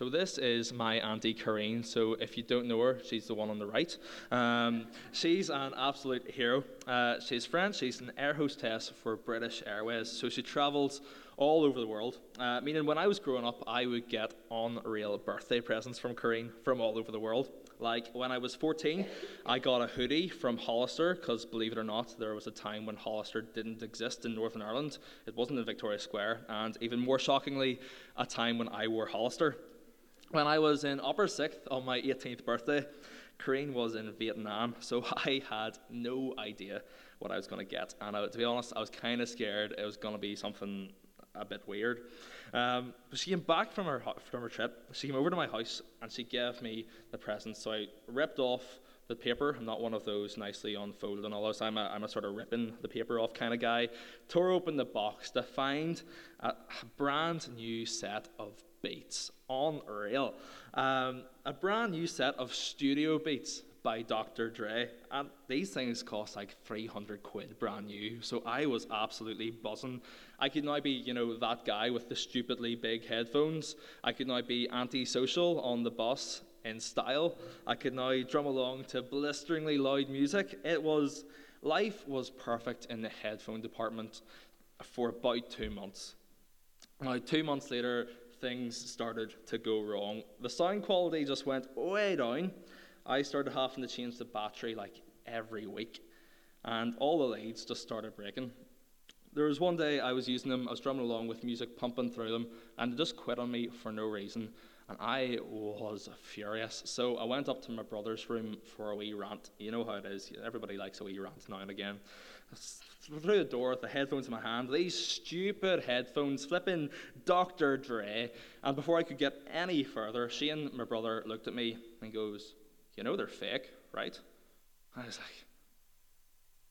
So this is my auntie Corrine. So if you don't know her, she's the one on the right. Um, she's an absolute hero. Uh, she's French. She's an air hostess for British Airways. So she travels all over the world. Uh, meaning, when I was growing up, I would get unreal birthday presents from Corrine from all over the world. Like when I was 14, I got a hoodie from Hollister because, believe it or not, there was a time when Hollister didn't exist in Northern Ireland. It wasn't in Victoria Square, and even more shockingly, a time when I wore Hollister. When I was in upper sixth on my 18th birthday, Corrine was in Vietnam, so I had no idea what I was going to get. And I, to be honest, I was kind of scared it was going to be something a bit weird. Um, but she came back from her, from her trip. She came over to my house and she gave me the present. So I ripped off the paper. I'm not one of those nicely unfolded and all those. I'm a, I'm a sort of ripping the paper off kind of guy. Tore open the box to find a brand new set of beats. Unreal. Um, a brand new set of studio beats by Dr. Dre. And these things cost like 300 quid brand new. So I was absolutely buzzing. I could now be, you know, that guy with the stupidly big headphones. I could now be antisocial on the bus in style. I could now drum along to blisteringly loud music. It was, life was perfect in the headphone department for about two months. Now, two months later, things started to go wrong. The sound quality just went way down. I started having to change the battery like every week, and all the leads just started breaking. There was one day I was using them, I was drumming along with music pumping through them, and they just quit on me for no reason, and I was furious. So I went up to my brother's room for a wee rant. You know how it is, everybody likes a wee rant now and again through the door with the headphones in my hand, these stupid headphones, flipping Dr. Dre. And before I could get any further, Shane, my brother, looked at me and goes, You know they're fake, right? I was like,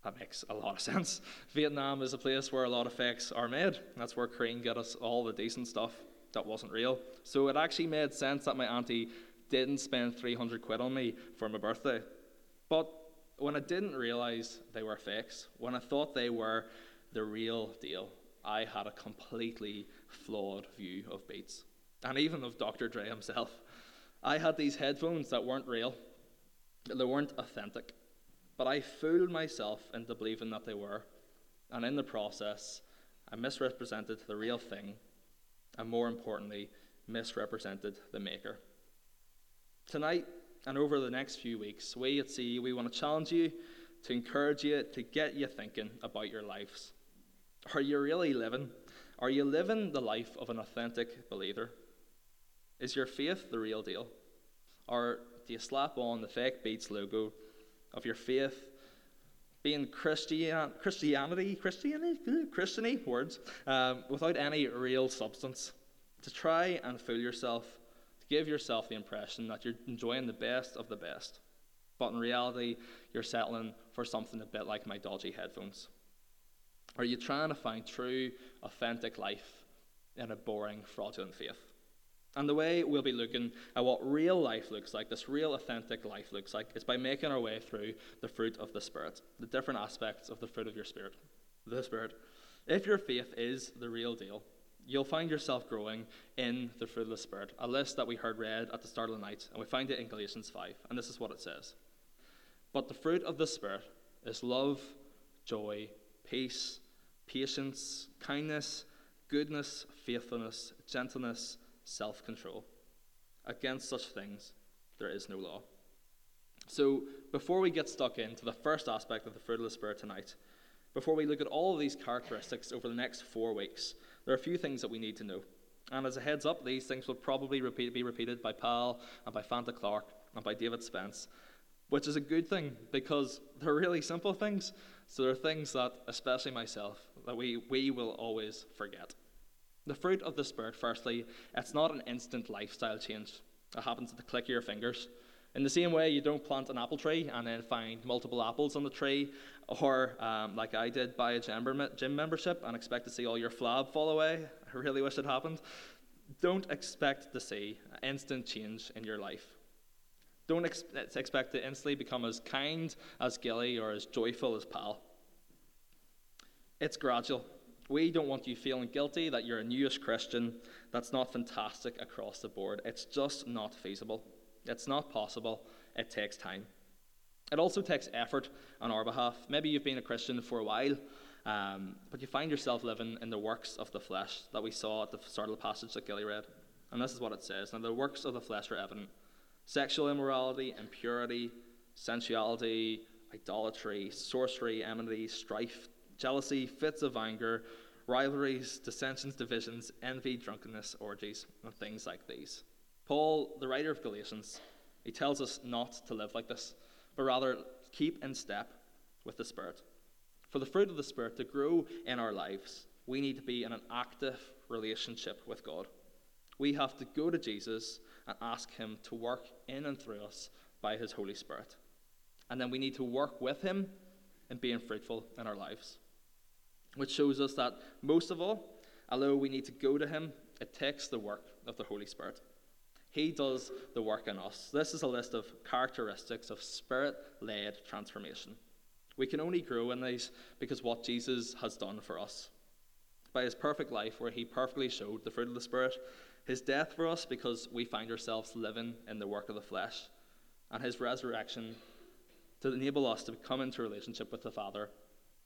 That makes a lot of sense. Vietnam is a place where a lot of fakes are made. That's where Corrine got us all the decent stuff that wasn't real. So it actually made sense that my auntie didn't spend 300 quid on me for my birthday. But when I didn't realize they were fakes, when I thought they were the real deal, I had a completely flawed view of Beats and even of Dr. Dre himself. I had these headphones that weren't real, they weren't authentic, but I fooled myself into believing that they were, and in the process, I misrepresented the real thing, and more importantly, misrepresented the maker. Tonight, and over the next few weeks, we at CE, we want to challenge you, to encourage you, to get you thinking about your lives. Are you really living? Are you living the life of an authentic believer? Is your faith the real deal? Or do you slap on the fake Beats logo of your faith being Christian, Christianity, Christianity, Christianity words, um, without any real substance, to try and fool yourself give yourself the impression that you're enjoying the best of the best. But in reality, you're settling for something a bit like my dodgy headphones. Are you trying to find true, authentic life in a boring, fraudulent faith? And the way we'll be looking at what real life looks like, this real authentic life looks like, is by making our way through the fruit of the Spirit, the different aspects of the fruit of your Spirit, the Spirit. If your faith is the real deal, you'll find yourself growing in the fruit of the Spirit, a list that we heard read at the start of the night, and we find it in Galatians 5. And this is what it says But the fruit of the Spirit is love, joy, peace, patience, kindness, goodness, faithfulness, gentleness, self control. Against such things, there is no law. So, before we get stuck into the first aspect of the fruit of the Spirit tonight, before we look at all of these characteristics over the next four weeks, there are a few things that we need to know. And as a heads up, these things will probably repeat, be repeated by Pal and by Fanta Clark and by David Spence, which is a good thing because they're really simple things. So they're things that, especially myself, that we, we will always forget. The fruit of the Spirit, firstly, it's not an instant lifestyle change. It happens at the click of your fingers. In the same way, you don't plant an apple tree and then find multiple apples on the tree, or um, like I did, buy a gym membership and expect to see all your flab fall away. I really wish it happened. Don't expect to see instant change in your life. Don't ex- expect to instantly become as kind as Gilly or as joyful as Pal. It's gradual. We don't want you feeling guilty that you're a newish Christian. That's not fantastic across the board. It's just not feasible. It's not possible. It takes time. It also takes effort on our behalf. Maybe you've been a Christian for a while, um, but you find yourself living in the works of the flesh that we saw at the start of the passage that Gilly read. And this is what it says Now, the works of the flesh are evident sexual immorality, impurity, sensuality, idolatry, sorcery, enmity, strife, jealousy, fits of anger, rivalries, dissensions, divisions, envy, drunkenness, orgies, and things like these. Paul, the writer of Galatians, he tells us not to live like this, but rather keep in step with the Spirit. For the fruit of the Spirit to grow in our lives, we need to be in an active relationship with God. We have to go to Jesus and ask Him to work in and through us by His Holy Spirit. And then we need to work with Him in being fruitful in our lives which shows us that most of all, although we need to go to Him, it takes the work of the Holy Spirit. He does the work in us. This is a list of characteristics of spirit led transformation. We can only grow in these because what Jesus has done for us. By his perfect life, where he perfectly showed the fruit of the Spirit, his death for us because we find ourselves living in the work of the flesh, and his resurrection to enable us to come into relationship with the Father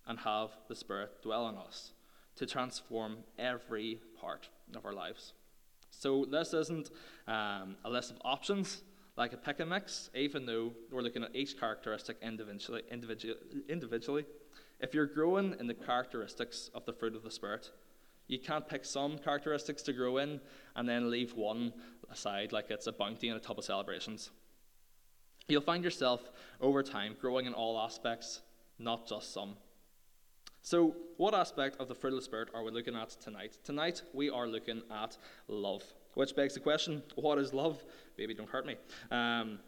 and have the Spirit dwell in us to transform every part of our lives. So, this isn't um, a list of options like a pick and mix, even though we're looking at each characteristic individually, individually, individually. If you're growing in the characteristics of the fruit of the Spirit, you can't pick some characteristics to grow in and then leave one aside like it's a bounty and a tub of celebrations. You'll find yourself over time growing in all aspects, not just some. So, what aspect of the fruit of the Spirit are we looking at tonight? Tonight, we are looking at love, which begs the question what is love? Baby, don't hurt me. Um,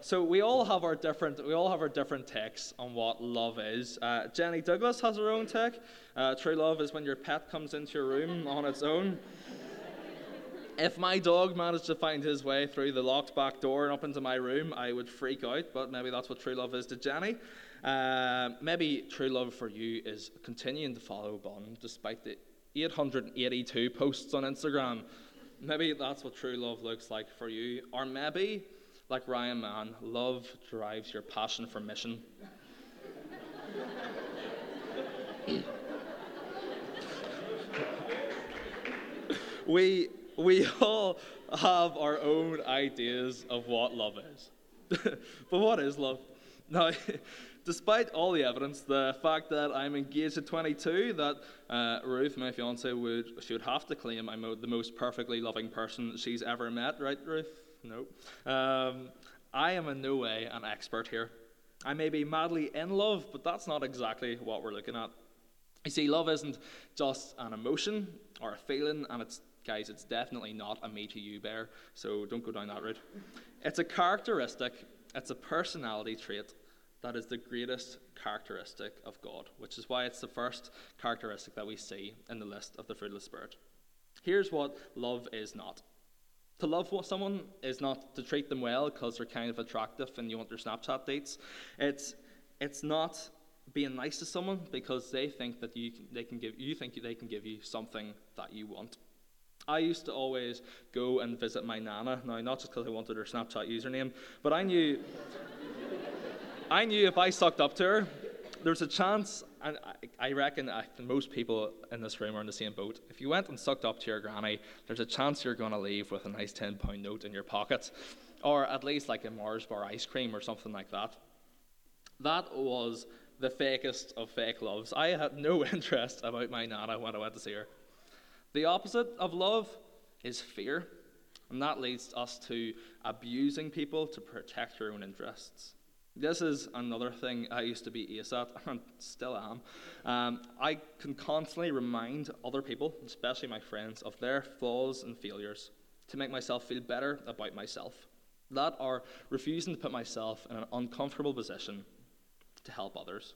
so we all have our different we all have our different takes on what love is. Uh, Jenny Douglas has her own take. Uh, true love is when your pet comes into your room on its own. if my dog managed to find his way through the locked back door and up into my room, I would freak out. But maybe that's what true love is to Jenny. Uh, maybe true love for you is continuing to follow Bond despite the 882 posts on Instagram. Maybe that's what true love looks like for you. Or maybe, like Ryan Mann, love drives your passion for mission. we, we all have our own ideas of what love is. but what is love? Now, despite all the evidence, the fact that I'm engaged at 22, that uh, Ruth, my fiance, would she would have to claim I'm the most perfectly loving person she's ever met, right, Ruth? No. Um, I am in no way an expert here. I may be madly in love, but that's not exactly what we're looking at. You see, love isn't just an emotion or a feeling, and it's guys, it's definitely not a me to you bear, so don't go down that route. It's a characteristic, it's a personality trait that is the greatest characteristic of God, which is why it's the first characteristic that we see in the list of the fruit of the Spirit. Here's what love is not. To love someone is not to treat them well because they're kind of attractive and you want their Snapchat dates. It's, it's not being nice to someone because they think that you, they can give, you think they can give you something that you want. I used to always go and visit my nana. Now, not just because I wanted her Snapchat username, but I knew I knew if I sucked up to her, there's a chance, and I, I reckon I, most people in this room are in the same boat. If you went and sucked up to your granny, there's a chance you're going to leave with a nice £10 note in your pocket, or at least like a Mars bar ice cream or something like that. That was the fakest of fake loves. I had no interest about my nana when I went to see her. The opposite of love is fear, and that leads us to abusing people to protect your own interests. This is another thing I used to be ace at, and still am. Um, I can constantly remind other people, especially my friends, of their flaws and failures to make myself feel better about myself. That are refusing to put myself in an uncomfortable position to help others.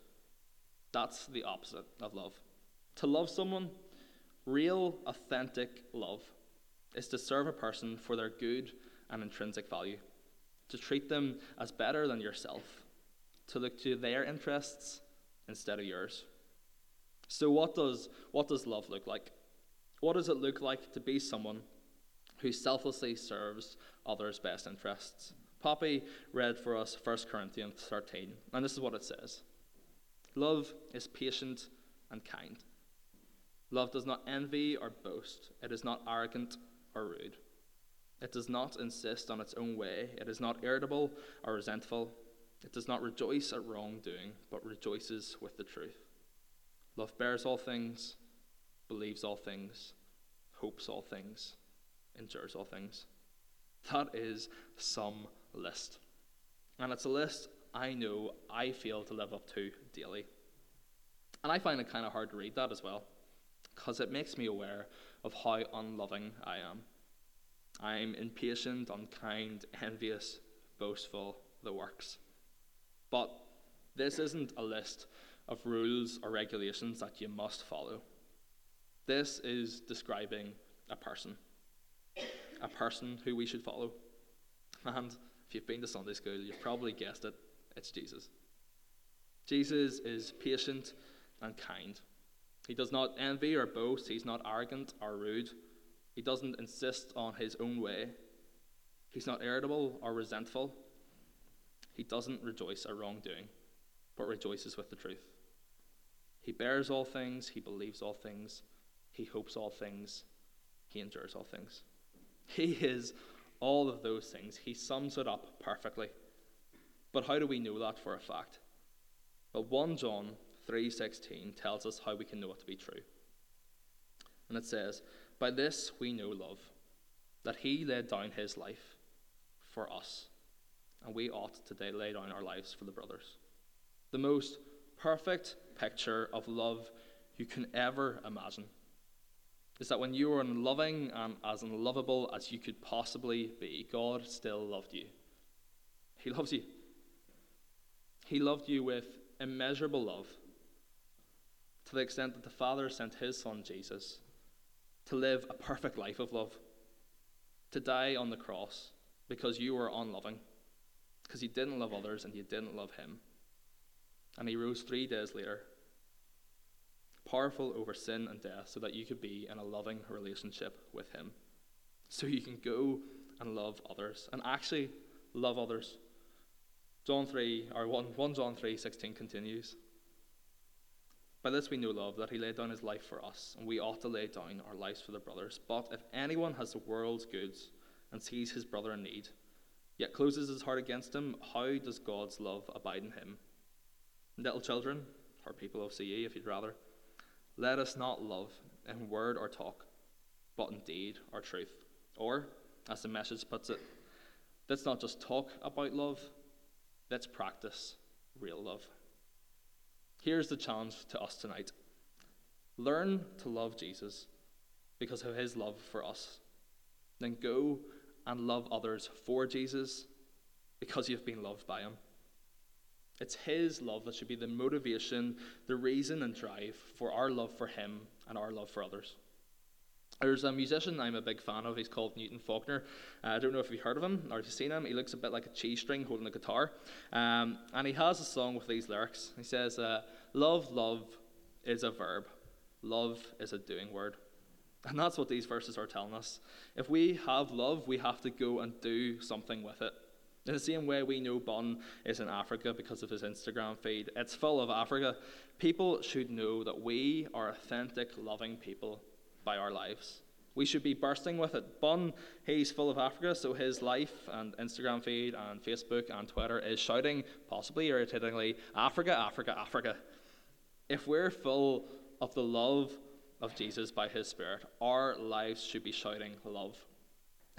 That's the opposite of love. To love someone, real, authentic love, is to serve a person for their good and intrinsic value to treat them as better than yourself, to look to their interests instead of yours. So, what does, what does love look like? What does it look like to be someone who selflessly serves others' best interests? Poppy read for us 1 Corinthians 13, and this is what it says Love is patient and kind. Love does not envy or boast, it is not arrogant or rude. It does not insist on its own way, it is not irritable or resentful. It does not rejoice at wrongdoing, but rejoices with the truth. Love bears all things, believes all things, hopes all things, endures all things. That is some list. And it's a list I know I fail to live up to daily. And I find it kind of hard to read that as well, because it makes me aware of how unloving I am. I'm impatient, unkind, envious, boastful, the works. But this isn't a list of rules or regulations that you must follow. This is describing a person, a person who we should follow. And if you've been to Sunday school, you've probably guessed it it's Jesus. Jesus is patient and kind. He does not envy or boast, he's not arrogant or rude. He doesn't insist on his own way. He's not irritable or resentful. He doesn't rejoice at wrongdoing, but rejoices with the truth. He bears all things, he believes all things, he hopes all things, he endures all things. He is all of those things. He sums it up perfectly. But how do we know that for a fact? Well, 1 John 3:16 tells us how we can know it to be true. And it says, "By this we know love, that he laid down his life for us, and we ought to lay down our lives for the brothers." The most perfect picture of love you can ever imagine is that when you were unloving and as unlovable as you could possibly be, God still loved you. He loves you. He loved you with immeasurable love to the extent that the Father sent his Son Jesus to live a perfect life of love, to die on the cross because you were unloving, because you didn't love others and you didn't love him. And he rose three days later, powerful over sin and death, so that you could be in a loving relationship with him. So you can go and love others, and actually love others. John 3, or 1, 1 John 3 16 continues. By this we know love, that he laid down his life for us, and we ought to lay down our lives for the brothers. But if anyone has the world's goods and sees his brother in need, yet closes his heart against him, how does God's love abide in him? Little children, or people of CE if you'd rather, let us not love in word or talk, but in deed or truth. Or, as the message puts it, let's not just talk about love, let's practice real love. Here's the challenge to us tonight learn to love Jesus because of his love for us. Then go and love others for Jesus because you've been loved by him. It's His love that should be the motivation, the reason, and drive for our love for Him and our love for others. There's a musician I'm a big fan of. He's called Newton Faulkner. Uh, I don't know if you've heard of him or if you've seen him. He looks a bit like a cheese string holding a guitar. Um, and he has a song with these lyrics. He says, uh, Love, love is a verb, love is a doing word. And that's what these verses are telling us. If we have love, we have to go and do something with it. In the same way, we know Bun is in Africa because of his Instagram feed. It's full of Africa. People should know that we are authentic, loving people by our lives. We should be bursting with it. Bun, he's full of Africa, so his life and Instagram feed and Facebook and Twitter is shouting, possibly irritatingly, Africa, Africa, Africa. If we're full of the love of Jesus by his Spirit, our lives should be shouting love.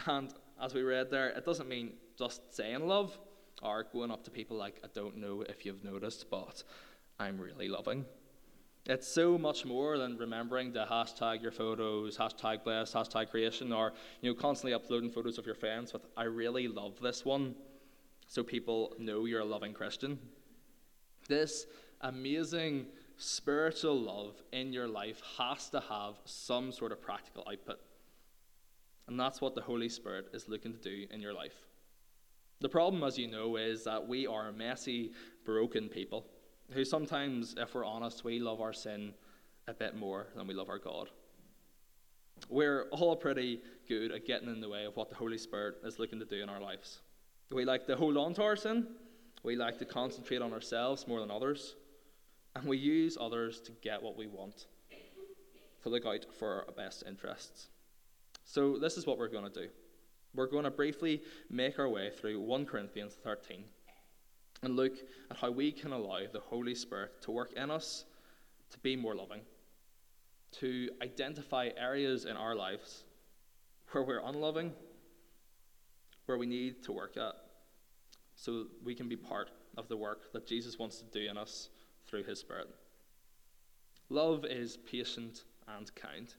And as we read there, it doesn't mean just saying love or going up to people like, I don't know if you've noticed, but I'm really loving. It's so much more than remembering to hashtag your photos, hashtag bless, hashtag creation, or you know, constantly uploading photos of your friends with I really love this one, so people know you're a loving Christian. This amazing spiritual love in your life has to have some sort of practical output. And that's what the Holy Spirit is looking to do in your life. The problem, as you know, is that we are messy, broken people who sometimes, if we're honest, we love our sin a bit more than we love our God. We're all pretty good at getting in the way of what the Holy Spirit is looking to do in our lives. We like to hold on to our sin, we like to concentrate on ourselves more than others, and we use others to get what we want, to look out for our best interests. So, this is what we're going to do. We're going to briefly make our way through 1 Corinthians 13 and look at how we can allow the Holy Spirit to work in us to be more loving, to identify areas in our lives where we're unloving, where we need to work at, so we can be part of the work that Jesus wants to do in us through his Spirit. Love is patient and kind.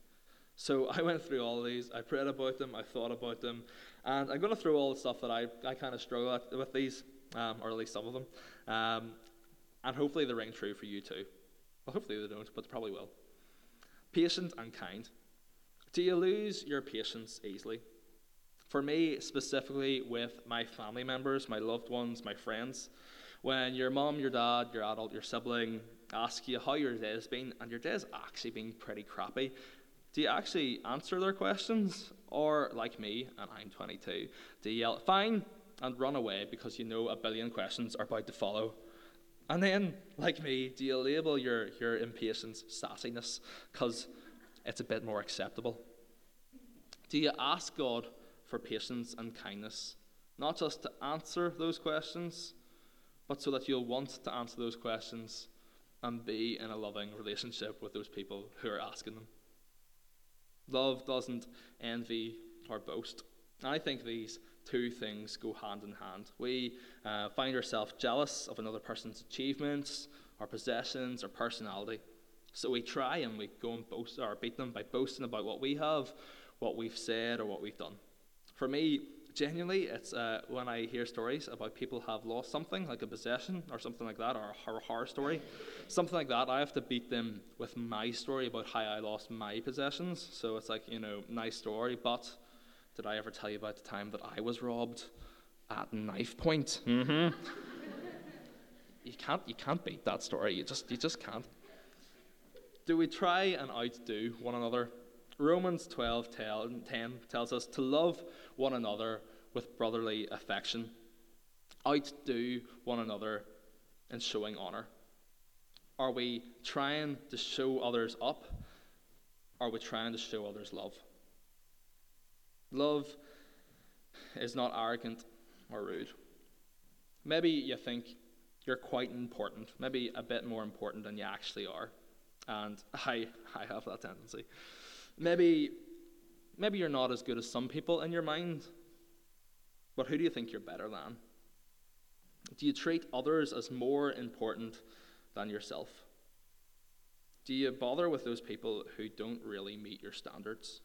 So I went through all these, I prayed about them, I thought about them, and I'm going to throw all the stuff that I, I kind of struggle with these, um, or at least some of them, um, and hopefully they ring true for you too. Well, hopefully they don't, but they probably will. Patient and kind. Do you lose your patience easily? For me, specifically with my family members, my loved ones, my friends, when your mom, your dad, your adult, your sibling ask you how your day has been, and your day has actually been pretty crappy, do you actually answer their questions? Or, like me, and I'm 22, do you yell, fine, and run away because you know a billion questions are about to follow? And then, like me, do you label your, your impatience sassiness because it's a bit more acceptable? Do you ask God for patience and kindness, not just to answer those questions, but so that you'll want to answer those questions and be in a loving relationship with those people who are asking them? Love doesn't envy or boast. I think these two things go hand in hand. We uh, find ourselves jealous of another person's achievements, or possessions, or personality. So we try and we go and boast or beat them by boasting about what we have, what we've said, or what we've done. For me, genuinely, it's uh, when I hear stories about people have lost something, like a possession or something like that, or a horror story, something like that, I have to beat them with my story about how I lost my possessions. So it's like, you know, nice story, but did I ever tell you about the time that I was robbed at knife point? Mm-hmm. you can't, you can't beat that story. You just, you just can't. Do we try and outdo one another? Romans 12 tell, 10 tells us to love one another with brotherly affection, outdo one another in showing honor. Are we trying to show others up? Are we trying to show others love? Love is not arrogant or rude. Maybe you think you're quite important, maybe a bit more important than you actually are. And I, I have that tendency. Maybe, maybe you're not as good as some people in your mind, but who do you think you're better than? Do you treat others as more important than yourself? Do you bother with those people who don't really meet your standards?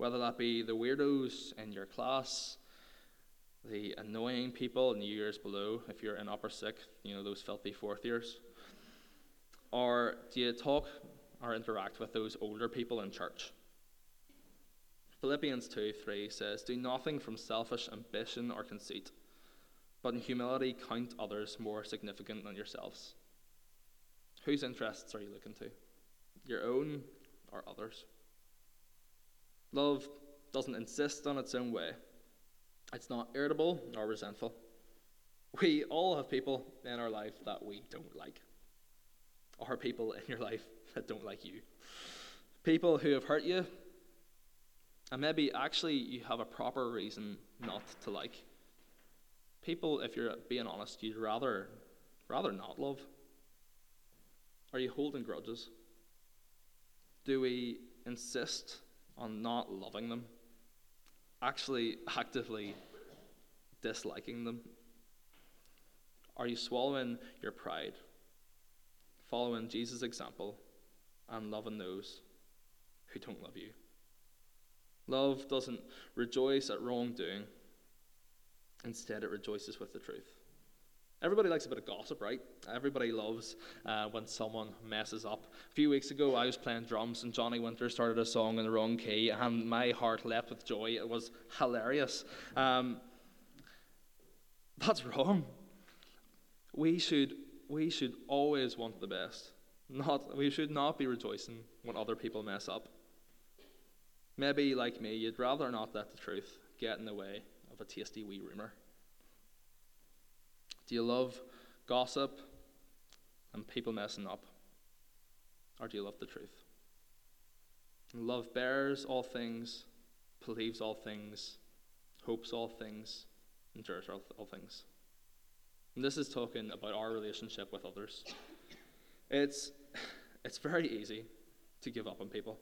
Whether that be the weirdos in your class, the annoying people in the years below, if you're in upper sixth, you know, those filthy fourth years. Or do you talk or interact with those older people in church. Philippians 2 3 says, Do nothing from selfish ambition or conceit, but in humility count others more significant than yourselves. Whose interests are you looking to? Your own or others? Love doesn't insist on its own way, it's not irritable or resentful. We all have people in our life that we don't like, or people in your life that don't like you. People who have hurt you, and maybe actually you have a proper reason not to like. People, if you're being honest, you'd rather rather not love. Are you holding grudges? Do we insist on not loving them? Actually, actively disliking them? Are you swallowing your pride? Following Jesus' example and loving those who don't love you. Love doesn't rejoice at wrongdoing, instead, it rejoices with the truth. Everybody likes a bit of gossip, right? Everybody loves uh, when someone messes up. A few weeks ago, I was playing drums, and Johnny Winter started a song in the wrong key, and my heart leapt with joy. It was hilarious. Um, that's wrong. We should, we should always want the best Not, we should not be rejoicing when other people mess up. Maybe, like me, you'd rather not let the truth get in the way of a tasty wee rumour. Do you love gossip and people messing up? Or do you love the truth? Love bears all things, believes all things, hopes all things, endures all, all things. And this is talking about our relationship with others. It's, it's very easy to give up on people,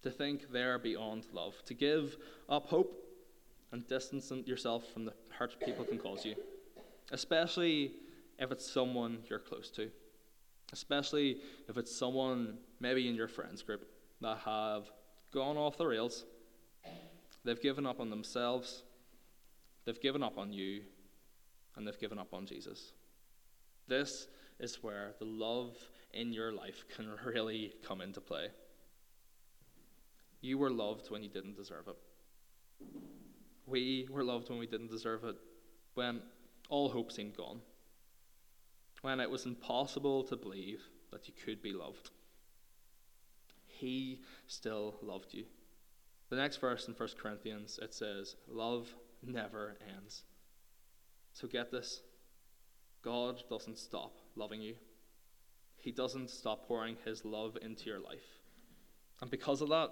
to think they're beyond love, to give up hope and distance yourself from the hurt people can cause you, especially if it's someone you're close to, especially if it's someone maybe in your friends group that have gone off the rails. They've given up on themselves, they've given up on you, and they've given up on Jesus. This is where the love in your life can really come into play. You were loved when you didn't deserve it. We were loved when we didn't deserve it, when all hope seemed gone, when it was impossible to believe that you could be loved. He still loved you. The next verse in 1 Corinthians, it says, Love never ends. So get this God doesn't stop loving you, He doesn't stop pouring His love into your life. And because of that,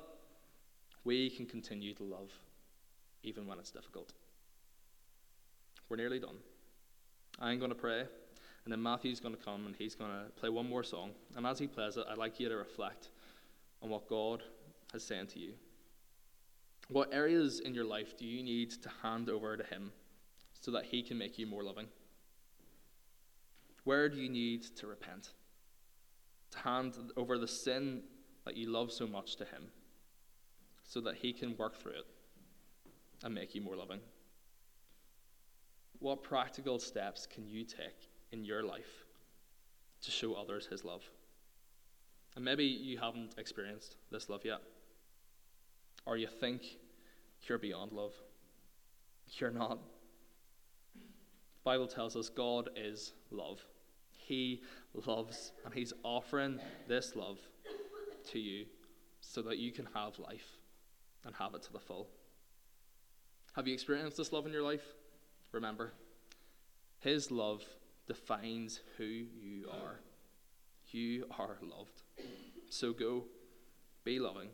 we can continue to love even when it's difficult. We're nearly done. I'm going to pray, and then Matthew's going to come and he's going to play one more song. And as he plays it, I'd like you to reflect on what God has said to you. What areas in your life do you need to hand over to Him so that He can make you more loving? Where do you need to repent? To hand over the sin that you love so much to Him so that He can work through it and make you more loving? What practical steps can you take in your life to show others His love? And maybe you haven't experienced this love yet, or you think you're beyond love. You're not. The Bible tells us God is love. He loves, and He's offering this love to you so that you can have life and have it to the full. Have you experienced this love in your life? Remember, His love defines who you are. You are loved. So go, be loving,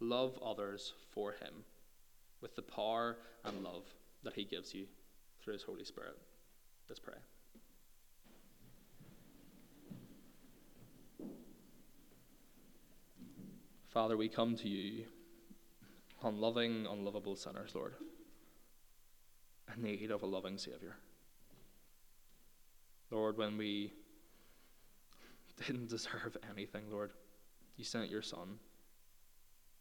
love others for Him with the power and love that He gives you through His Holy Spirit. Let's pray. Father, we come to you, unloving, unlovable sinners, Lord, in need of a loving Saviour. Lord, when we didn't deserve anything, Lord, you sent your Son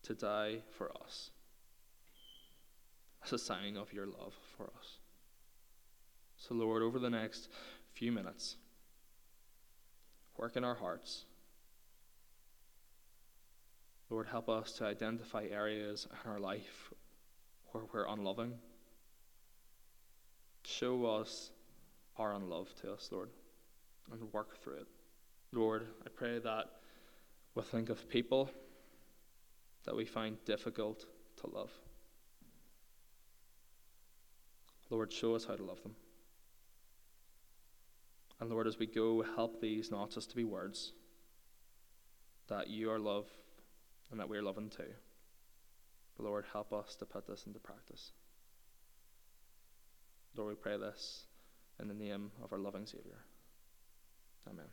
to die for us as a sign of your love for us. So, Lord, over the next few minutes, work in our hearts. Lord, help us to identify areas in our life where we're unloving. Show us our unlove to us, Lord, and work through it. Lord, I pray that we'll think of people that we find difficult to love. Lord, show us how to love them. And Lord, as we go, help these not just to be words, that you are love and that we are loving too. But Lord, help us to put this into practice. Lord, we pray this in the name of our loving Saviour. Amen.